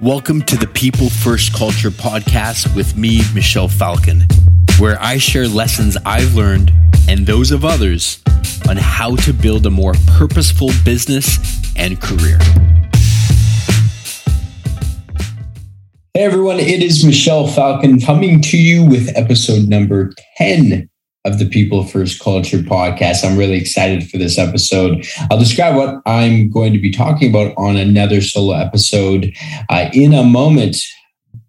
Welcome to the People First Culture podcast with me, Michelle Falcon, where I share lessons I've learned and those of others on how to build a more purposeful business and career. Hey everyone, it is Michelle Falcon coming to you with episode number 10 of the People First Culture podcast. I'm really excited for this episode. I'll describe what I'm going to be talking about on another solo episode uh, in a moment.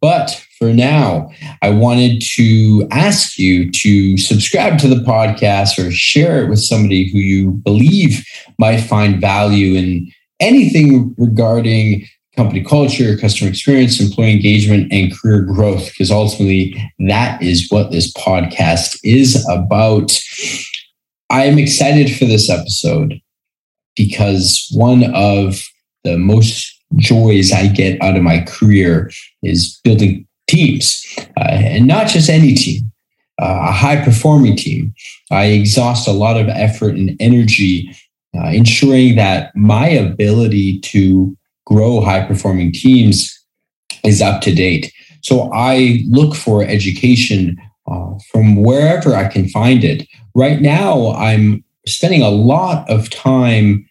But for now, I wanted to ask you to subscribe to the podcast or share it with somebody who you believe might find value in anything regarding company culture, customer experience, employee engagement, and career growth, because ultimately that is what this podcast is about. I am excited for this episode because one of the most joys I get out of my career is building teams, uh, and not just any team, uh, a high performing team. I exhaust a lot of effort and energy uh, ensuring that my ability to grow high performing teams is up to date. So I look for education uh, from wherever I can find it. Right now, I'm spending a lot of time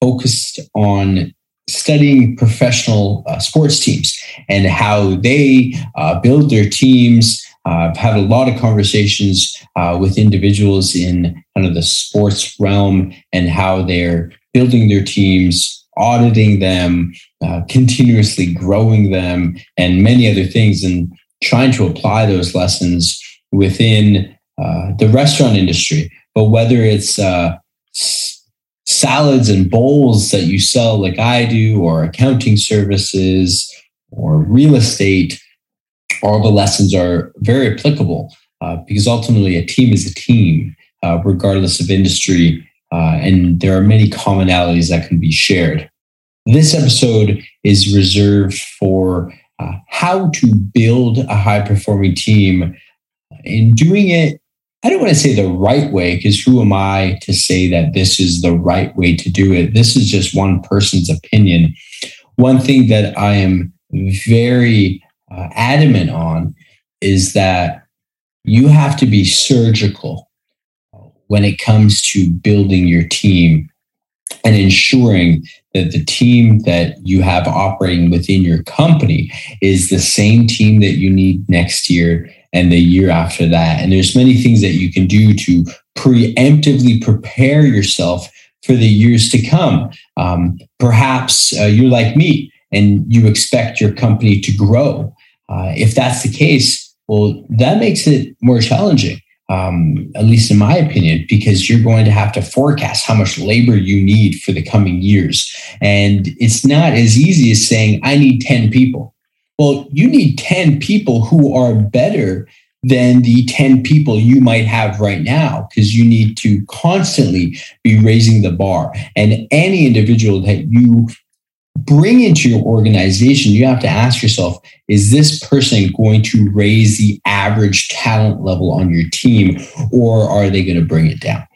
focused on studying professional uh, sports teams and how they uh, build their teams. I've had a lot of conversations uh, with individuals in kind of the sports realm and how they're building their teams, auditing them, uh, continuously growing them, and many other things, and trying to apply those lessons within uh, the restaurant industry. But whether it's uh, salads and bowls that you sell, like I do, or accounting services, or real estate, all the lessons are very applicable uh, because ultimately a team is a team, uh, regardless of industry uh, and there are many commonalities that can be shared. This episode is reserved for uh, how to build a high performing team and doing it. I don't want to say the right way because who am I to say that this is the right way to do it? This is just one person's opinion. One thing that I am very uh, adamant on is that you have to be surgical when it comes to building your team and ensuring that the team that you have operating within your company is the same team that you need next year and the year after that. And there's many things that you can do to preemptively prepare yourself for the years to come. Um, perhaps uh, you're like me and you expect your company to grow. Uh, if that's the case, well, that makes it more challenging um, at least in my opinion, because you're going to have to forecast how much labor you need for the coming years. And it's not as easy as saying, I need 10 people. Well, you need 10 people who are better than the 10 people you might have right now because you need to constantly be raising the bar. And any individual that you bring into your organization, you have to ask yourself is this person going to raise the average talent level on your team, or are they going to bring it down?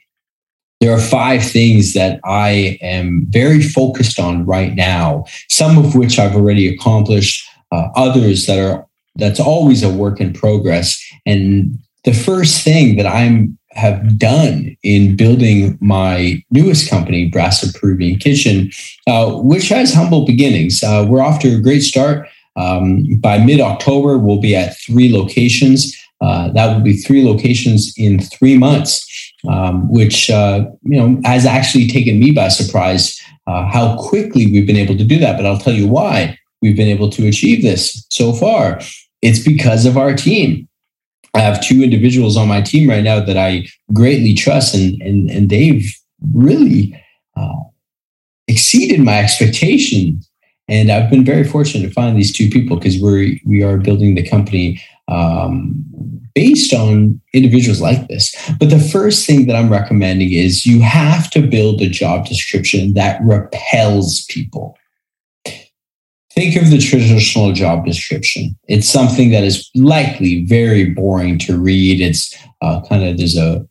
There are five things that I am very focused on right now, some of which I've already accomplished, uh, others that are that's always a work in progress. And the first thing that I'm have done in building my newest company, Brasa Peruvian Kitchen, uh, which has humble beginnings. Uh, we're off to a great start. Um, by mid October, we'll be at three locations. Uh, that will be three locations in three months, um, which uh, you know has actually taken me by surprise uh, how quickly we've been able to do that. But I'll tell you why we've been able to achieve this so far. It's because of our team. I have two individuals on my team right now that I greatly trust, and and and they've really uh, exceeded my expectations. And I've been very fortunate to find these two people because we're we are building the company um, based on individuals like this. But the first thing that I'm recommending is you have to build a job description that repels people. Think of the traditional job description. It's something that is likely very boring to read. It's uh, kind of there's a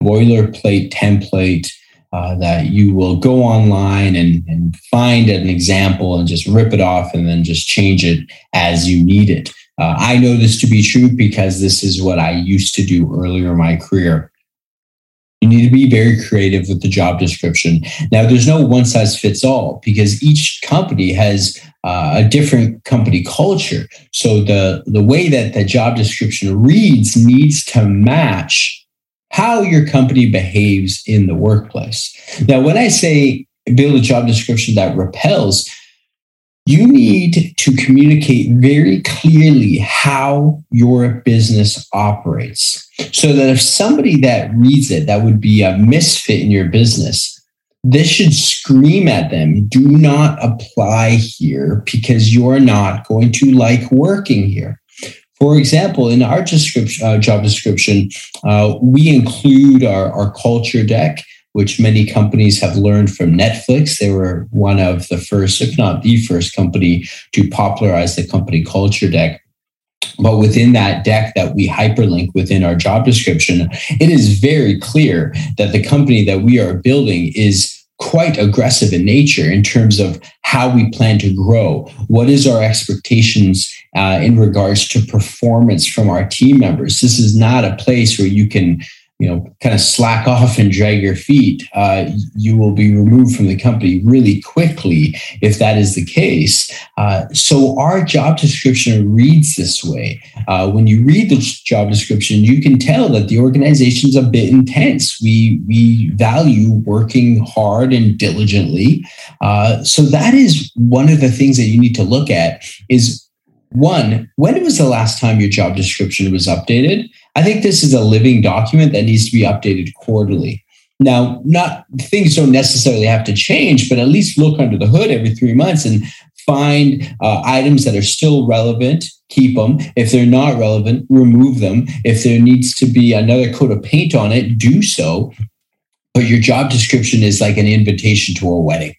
boilerplate template uh, that you will go online and, and find an example and just rip it off and then just change it as you need it. Uh, I know this to be true because this is what I used to do earlier in my career. You need to be very creative with the job description. Now, there's no one size fits all because each company has uh, a different company culture. So the, the way that the job description reads needs to match how your company behaves in the workplace. Now, when I say build a job description that repels, you need to communicate very clearly how your business operates so that if somebody that reads it that would be a misfit in your business this should scream at them do not apply here because you're not going to like working here. For example in our description, uh, job description uh, we include our, our culture deck which many companies have learned from Netflix. They were one of the first, if not the first company to popularize the company culture deck. But within that deck that we hyperlink within our job description, it is very clear that the company that we are building is quite aggressive in nature in terms of how we plan to grow. What is our expectations uh, in regards to performance from our team members? This is not a place where you can you know, kind of slack off and drag your feet, uh, you will be removed from the company really quickly if that is the case. Uh, so our job description reads this way. Uh, when you read the job description, you can tell that the organization is a bit intense. We we value working hard and diligently. Uh, so that is one of the things that you need to look at. Is one, when was the last time your job description was updated? I think this is a living document that needs to be updated quarterly. Now, not things don't necessarily have to change, but at least look under the hood every three months and find uh, items that are still relevant, keep them. If they're not relevant, remove them. If there needs to be another coat of paint on it, do so. But your job description is like an invitation to a wedding.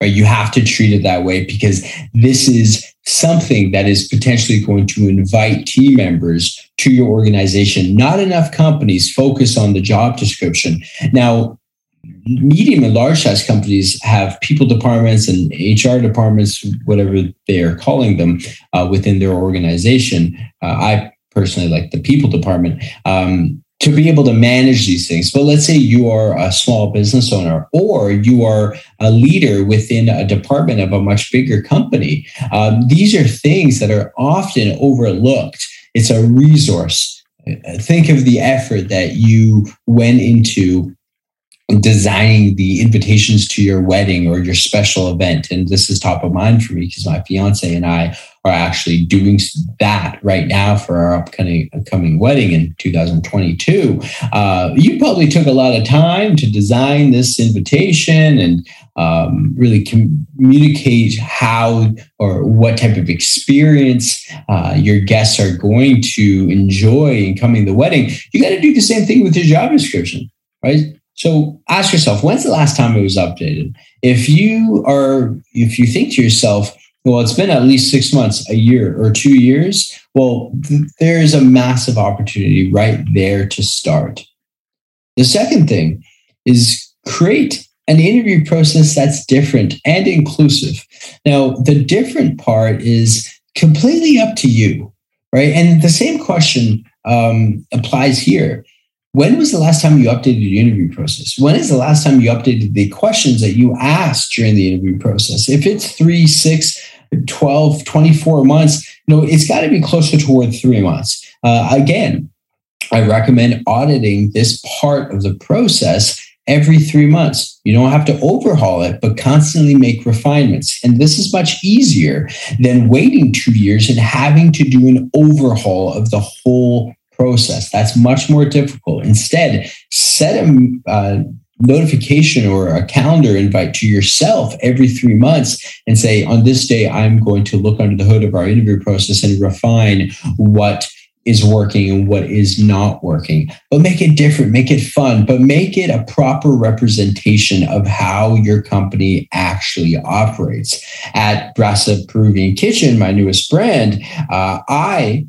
Right? You have to treat it that way because this is something that is potentially going to invite team members to your organization. Not enough companies focus on the job description. Now, medium and large size companies have people departments and HR departments, whatever they are calling them, uh, within their organization. Uh, I personally like the people department. Um, to be able to manage these things. But let's say you are a small business owner or you are a leader within a department of a much bigger company. Um, these are things that are often overlooked. It's a resource. Think of the effort that you went into designing the invitations to your wedding or your special event. And this is top of mind for me because my fiance and I are actually doing that right now for our upcoming upcoming wedding in 2022. Uh, you probably took a lot of time to design this invitation and um, really communicate how or what type of experience uh, your guests are going to enjoy in coming to the wedding. You got to do the same thing with your job description, right? So ask yourself, when's the last time it was updated? If you are, if you think to yourself, well, it's been at least six months, a year, or two years, well, th- there is a massive opportunity right there to start. The second thing is create an interview process that's different and inclusive. Now, the different part is completely up to you, right? And the same question um, applies here when was the last time you updated your interview process? When is the last time you updated the questions that you asked during the interview process? If it's three, six, 12, 24 months, you know, it's got to be closer toward three months. Uh, again, I recommend auditing this part of the process every three months. You don't have to overhaul it, but constantly make refinements. And this is much easier than waiting two years and having to do an overhaul of the whole process. That's much more difficult. Instead, set a uh, notification or a calendar invite to yourself every three months and say, on this day, I'm going to look under the hood of our interview process and refine what is working and what is not working. But make it different, make it fun, but make it a proper representation of how your company actually operates. At Brasa Peruvian Kitchen, my newest brand, uh, I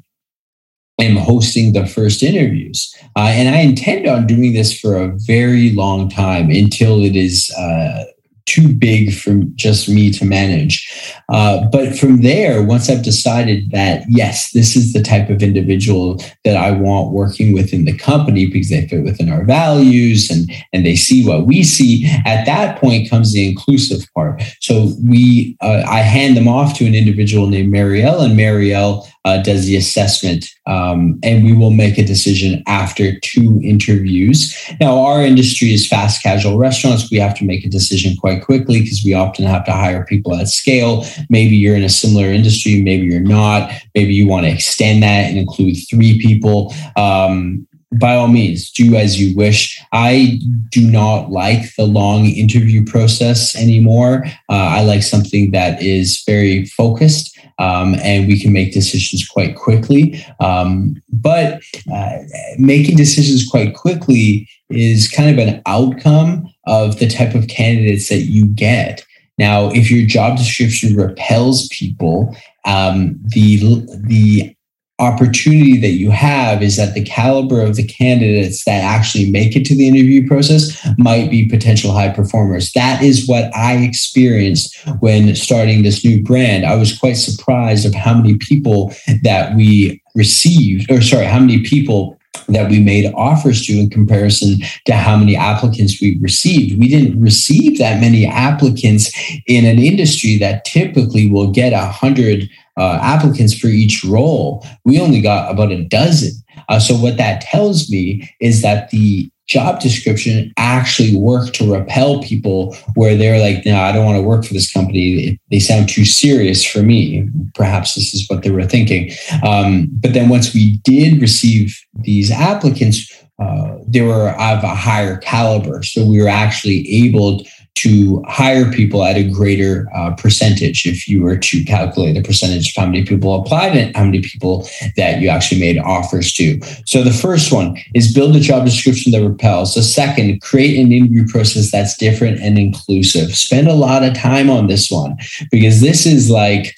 am hosting the first interviews. Uh, and I intend on doing this for a very long time until it is uh, too big for just me to manage. Uh, but from there, once I've decided that, yes, this is the type of individual that I want working within the company because they fit within our values and, and they see what we see, at that point comes the inclusive part. So we, uh, I hand them off to an individual named Marielle, and Marielle uh, does the assessment, um, and we will make a decision after two interviews. Now, our industry is fast casual restaurants. We have to make a decision quite quickly because we often have to hire people at scale. Maybe you're in a similar industry, maybe you're not. Maybe you want to extend that and include three people. Um, by all means, do as you wish. I do not like the long interview process anymore. Uh, I like something that is very focused um, and we can make decisions quite quickly. Um, but uh, making decisions quite quickly is kind of an outcome of the type of candidates that you get. Now, if your job description repels people, um, the the opportunity that you have is that the caliber of the candidates that actually make it to the interview process might be potential high performers. That is what I experienced when starting this new brand. I was quite surprised of how many people that we received, or sorry, how many people that we made offers to in comparison to how many applicants we received. We didn't receive that many applicants in an industry that typically will get a hundred uh, applicants for each role. We only got about a dozen. Uh, so what that tells me is that the job description actually worked to repel people where they're like, no, I don't want to work for this company. They sound too serious for me. Perhaps this is what they were thinking. Um, but then once we did receive these applicants, uh, they were of a higher caliber. So we were actually able to hire people at a greater uh, percentage if you were to calculate the percentage of how many people applied and how many people that you actually made offers to. So the first one is build a job description that repels. The second, create an interview process that's different and inclusive. Spend a lot of time on this one because this is like,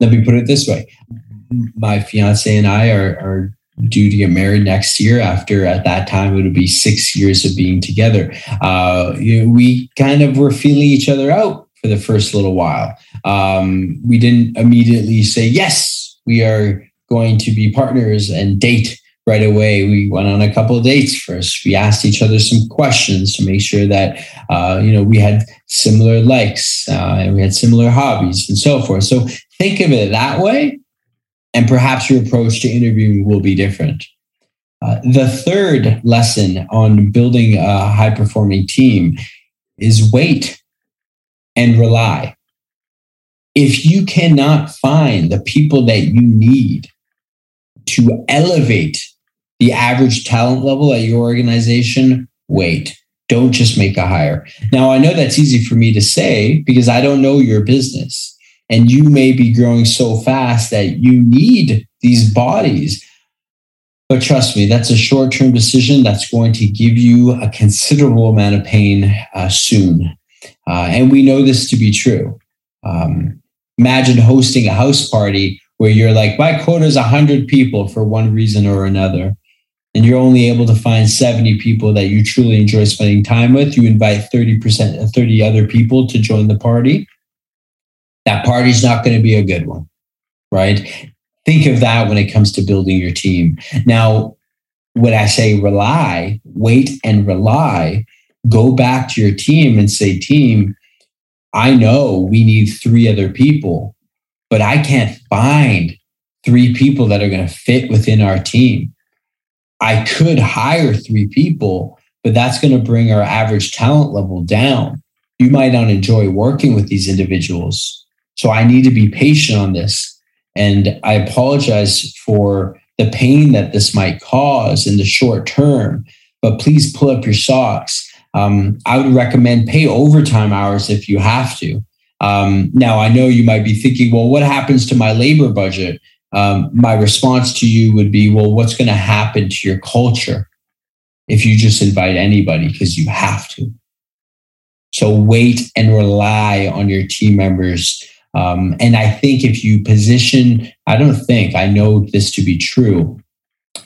let me put it this way. My fiance and I are, are due to get married next year after at that time it would be six years of being together. Uh, you know, we kind of were feeling each other out for the first little while. Um, we didn't immediately say yes we are going to be partners and date right away. We went on a couple of dates first. We asked each other some questions to make sure that uh, you know we had similar likes uh, and we had similar hobbies and so forth. So think of it that way and perhaps your approach to interviewing will be different. Uh, the third lesson on building a high performing team is wait and rely. If you cannot find the people that you need to elevate the average talent level at your organization, wait. Don't just make a hire. Now, I know that's easy for me to say because I don't know your business and you may be growing so fast that you need these bodies. But trust me, that's a short term decision that's going to give you a considerable amount of pain uh, soon. Uh, and we know this to be true. Um, imagine hosting a house party where you're like, my quota is 100 people for one reason or another. And you're only able to find 70 people that you truly enjoy spending time with. You invite 30%, 30 other people to join the party that party's not going to be a good one, right? Think of that when it comes to building your team. Now, when I say rely, wait and rely, go back to your team and say, team, I know we need three other people, but I can't find three people that are going to fit within our team. I could hire three people, but that's going to bring our average talent level down. You might not enjoy working with these individuals. So I need to be patient on this. And I apologize for the pain that this might cause in the short term, but please pull up your socks. Um, I would recommend pay overtime hours if you have to. Um, now, I know you might be thinking, well, what happens to my labor budget? Um, my response to you would be, well, what's going to happen to your culture if you just invite anybody because you have to? So wait and rely on your team members Um, and I think if you position, I don't think, I know this to be true.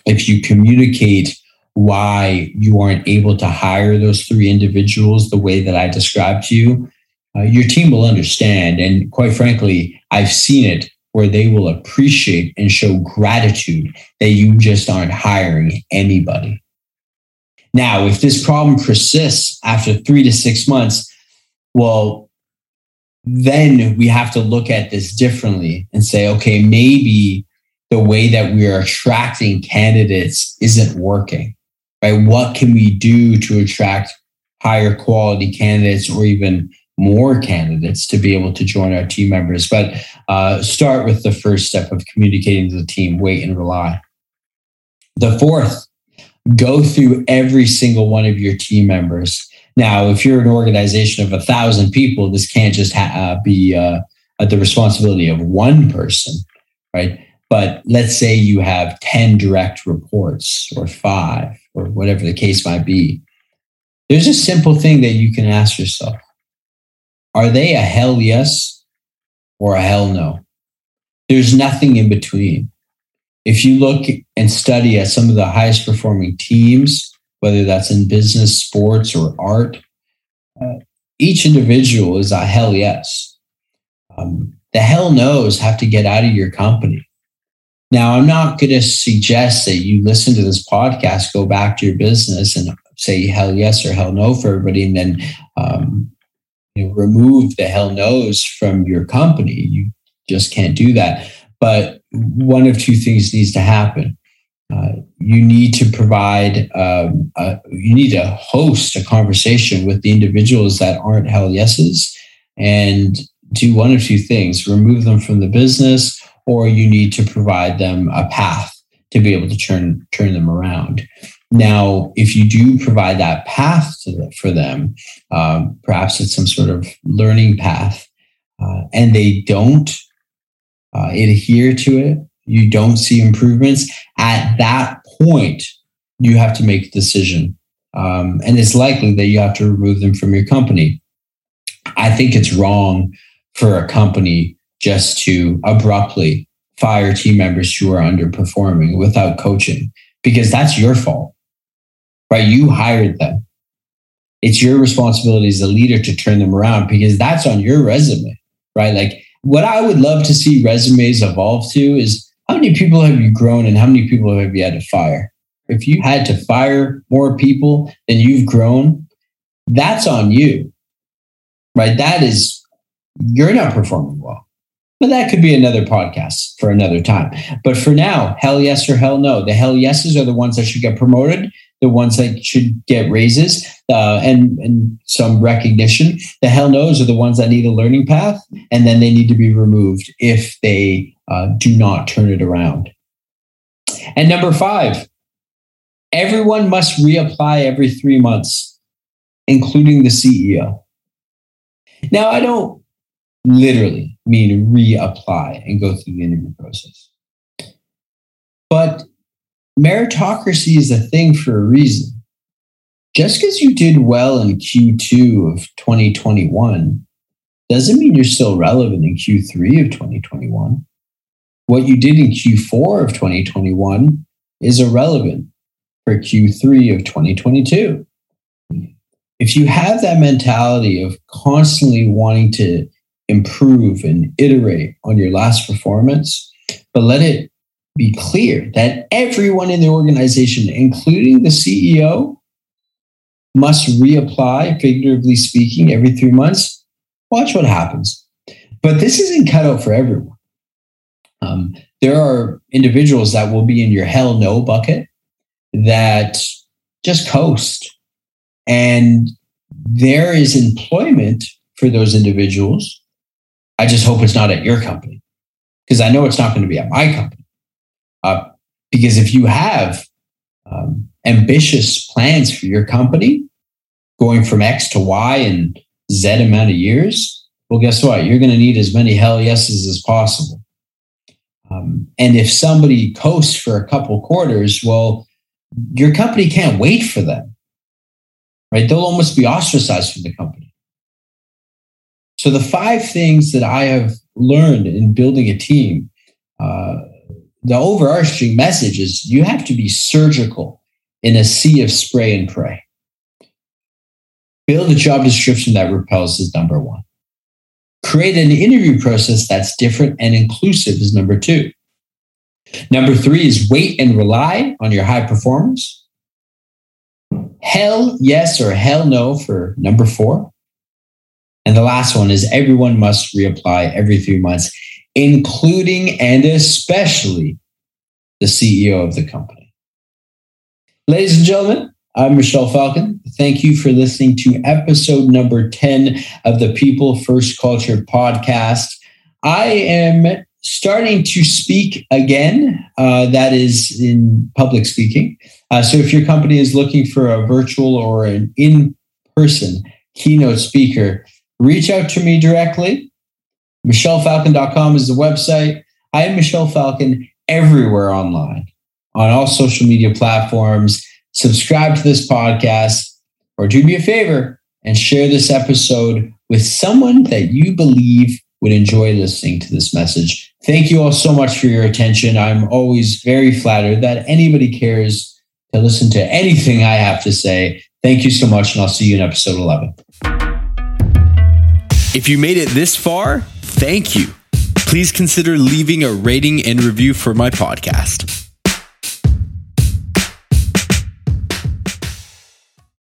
If you communicate why you aren't able to hire those three individuals the way that I described to you, uh, your team will understand. And quite frankly, I've seen it where they will appreciate and show gratitude that you just aren't hiring anybody. Now, if this problem persists after three to six months, well, then we have to look at this differently and say, okay, maybe the way that we are attracting candidates isn't working, right? What can we do to attract higher quality candidates or even more candidates to be able to join our team members? But uh, start with the first step of communicating to the team, wait and rely. The fourth, go through every single one of your team members now, if you're an organization of a thousand people, this can't just ha- uh, be uh, the responsibility of one person, right? But let's say you have 10 direct reports or five or whatever the case might be. There's a simple thing that you can ask yourself Are they a hell yes or a hell no? There's nothing in between. If you look and study at some of the highest performing teams, whether that's in business, sports, or art. Uh, each individual is a hell yes. Um, the hell no's have to get out of your company. Now, I'm not going to suggest that you listen to this podcast, go back to your business and say hell yes or hell no for everybody, and then um, you know, remove the hell no's from your company. You just can't do that. But one of two things needs to happen. Uh, you need to provide, um, you need to host a conversation with the individuals that aren't hell yeses and do one of two things remove them from the business, or you need to provide them a path to be able to turn, turn them around. Now, if you do provide that path the, for them, um, perhaps it's some sort of learning path, uh, and they don't uh, adhere to it, you don't see improvements, at that point, you have to make a decision. Um, and it's likely that you have to remove them from your company. I think it's wrong for a company just to abruptly fire team members who are underperforming without coaching because that's your fault, right? You hired them. It's your responsibility as a leader to turn them around because that's on your resume, right? Like what I would love to see resumes evolve to is how many people have you grown and how many people have you had to fire? If you had to fire more people than you've grown, that's on you, right? That is, you're not performing well. But that could be another podcast for another time. But for now, hell yes or hell no. The hell yeses are the ones that should get promoted, the ones that should get raises uh, and, and some recognition. The hell no's are the ones that need a learning path, and then they need to be removed if they uh, do not turn it around. And number five, everyone must reapply every three months, including the CEO. Now, I don't literally mean reapply and go through the interview process, but meritocracy is a thing for a reason. Just because you did well in Q2 of 2021 doesn't mean you're still relevant in Q3 of 2021 what you did in Q4 of 2021 is irrelevant for Q3 of 2022. If you have that mentality of constantly wanting to improve and iterate on your last performance, but let it be clear that everyone in the organization, including the CEO, must reapply, figuratively speaking, every three months. Watch what happens. But this isn't cut out for everyone. Um, there are individuals that will be in your hell no bucket that just coast. And there is employment for those individuals. I just hope it's not at your company because I know it's not going to be at my company. Uh, because if you have um, ambitious plans for your company going from X to Y in Z amount of years, well, guess what? You're going to need as many hell yeses as possible. Um, and if somebody coasts for a couple quarters, well, your company can't wait for them, right? They'll almost be ostracized from the company. So the five things that I have learned in building a team, uh, the overarching message is you have to be surgical in a sea of spray and pray. Build a job description that repels is number one. Create an interview process that's different and inclusive is number two. Number three is wait and rely on your high performers. Hell yes or hell no for number four. And the last one is everyone must reapply every three months, including and especially the CEO of the company. Ladies and gentlemen, I'm Michelle Falcon. Thank you for listening to episode number 10 of the People First Culture podcast. I am starting to speak again. Uh, that is in public speaking. Uh, so if your company is looking for a virtual or an in person keynote speaker, reach out to me directly. MichelleFalcon.com is the website. I am Michelle Falcon everywhere online on all social media platforms. Subscribe to this podcast or do me a favor and share this episode with someone that you believe would enjoy listening to this message. Thank you all so much for your attention. I'm always very flattered that anybody cares to listen to anything I have to say. Thank you so much, and I'll see you in episode 11. If you made it this far, thank you. Please consider leaving a rating and review for my podcast.